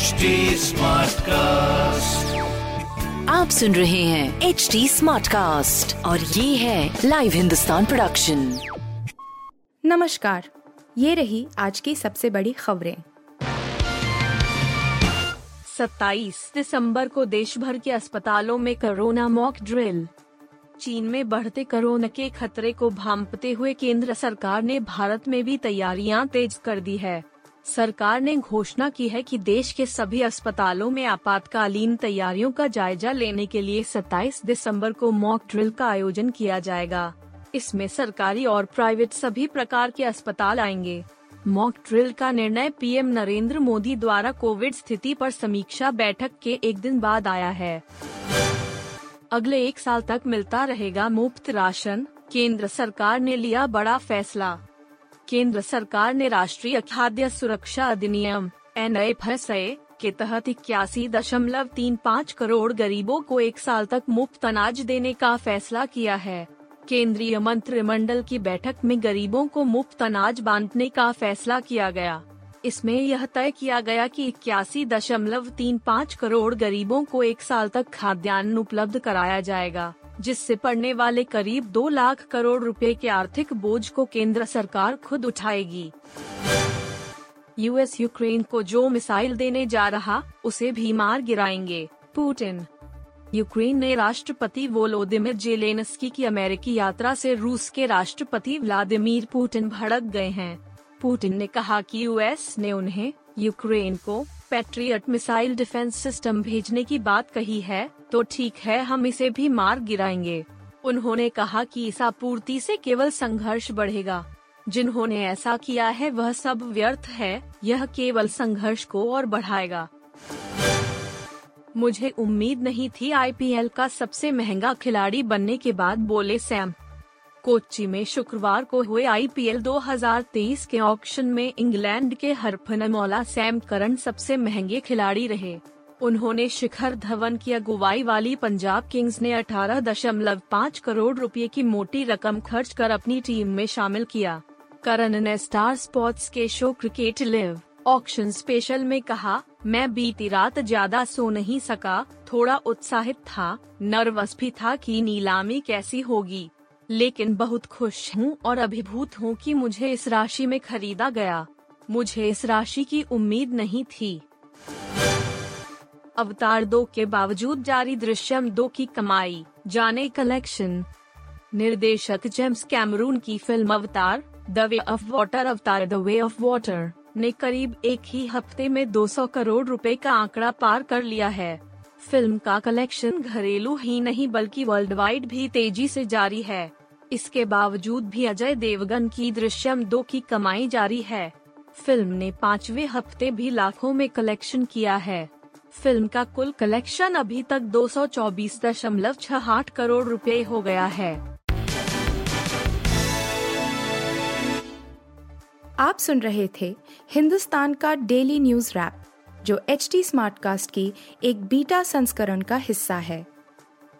HD Smartcast. आप सुन रहे हैं एच डी स्मार्ट कास्ट और ये है लाइव हिंदुस्तान प्रोडक्शन नमस्कार ये रही आज की सबसे बड़ी खबरें। 27 दिसंबर को देश भर के अस्पतालों में कोरोना मॉक ड्रिल। चीन में बढ़ते कोरोना के खतरे को भांपते हुए केंद्र सरकार ने भारत में भी तैयारियाँ तेज कर दी है। सरकार ने घोषणा की है कि देश के सभी अस्पतालों में आपातकालीन तैयारियों का जायजा लेने के लिए 27 दिसंबर को मॉक ड्रिल का आयोजन किया जाएगा। इसमें सरकारी और प्राइवेट सभी प्रकार के अस्पताल आएँगे। मॉक ड्रिल का निर्णय पीएम नरेंद्र मोदी द्वारा कोविड स्थिति पर समीक्षा बैठक के एक दिन बाद आया है। अगले एक साल तक मिलता रहेगा मुफ़्त राशन, केंद्र सरकार ने लिया बड़ा फैसला। केंद्र सरकार ने राष्ट्रीय खाद्य सुरक्षा अधिनियम एन के तहत इक्यासी दशमलव तीन पाँच करोड़ गरीबों को एक साल तक मुफ़्त अनाज देने का फैसला किया है। केंद्रीय मंत्रिमंडल की बैठक में गरीबों को मुफ़्त अनाज बांटने का फैसला किया गया। इसमें यह तय किया गया कि इक्यासी दशमलव तीन पाँच करोड़ गरीबों को एक साल तक खाद्यान्न उपलब्ध कराया जाएगा। जिससे पड़ने वाले करीब दो लाख करोड़ रुपए के आर्थिक बोझ को केंद्र सरकार खुद उठाएगी। यूएस यूक्रेन को जो मिसाइल देने जा रहा, उसे भी मार गिराएँगे, पुतिन। यूक्रेन ने राष्ट्रपति वोलोदिमिर जेलेनस्की की अमेरिकी यात्रा से रूस के राष्ट्रपति व्लादिमीर पुतिन भड़क गए हैं। पुतिन ने कहा कि यूएस ने उन्हें यूक्रेन को पैट्रियट मिसाइल डिफेंस सिस्टम भेजने की बात कही है तो ठीक है, हम इसे भी मार गिराएँगे। उन्होंने कहा कि इस आपूर्ति से केवल संघर्ष बढ़ेगा। जिन्होंने ऐसा किया है, वह सब व्यर्थ है, यह केवल संघर्ष को और बढ़ाएगा। मुझे उम्मीद नहीं थी आईपीएल का सबसे महँगा खिलाड़ी बनने के बाद बोले सैम। कोच्चि में शुक्रवार को हुए आईपीएल 2023 के ऑक्शन में इंग्लैंड के हरफनमौला सैम करन सबसे महँगे खिलाड़ी रहे। उन्होंने शिखर धवन की अगुवाई वाली पंजाब किंग्स ने 18.5 करोड़ रुपए की मोटी रकम खर्च कर अपनी टीम में शामिल किया। करण ने स्टार स्पोर्ट्स के show cricket live auction special में कहा, मैं बीती रात ज़्यादा सो नहीं सका, थोड़ा उत्साहित था, नर्वस भी था कि नीलामी कैसी होगी। लेकिन बहुत खुश हूँ और अभिभूत हूँ कि मुझे इस राशि में खरीदा गया। मुझे इस राशि की उम्मीद नहीं थी। अवतार दो के बावजूद जारी दृश्यम दो की कमाई। जाने कलेक्शन। निर्देशक जेम्स कैमरून की film Avatar, the way of water Avatar, the way of water, ने करीब एक ही हफ़्ते में 200 करोड़ रुपए का आंकड़ा पार कर लिया है। फ़िल्म का कलेक्शन घरेलू ही नहीं बल्कि वर्ल्ड वाइड भी तेज़ी से जारी है। इसके बावजूद भी अजय देवगन की दृश्यम दो की कमाई जारी है। फ़िल्म ने पाँचवे हफ़्ते भी लाखों में कलेक्शन किया है। फ़िल्म का कुल कलेक्शन अभी तक दो करोड़ रुपए हो गया है। आप सुन रहे थे हिंदुस्तान का डेली न्यूज़ रैप, जो एच टी स्मार्ट कास्ट की एक बीटा संस्करण का हिस्सा है।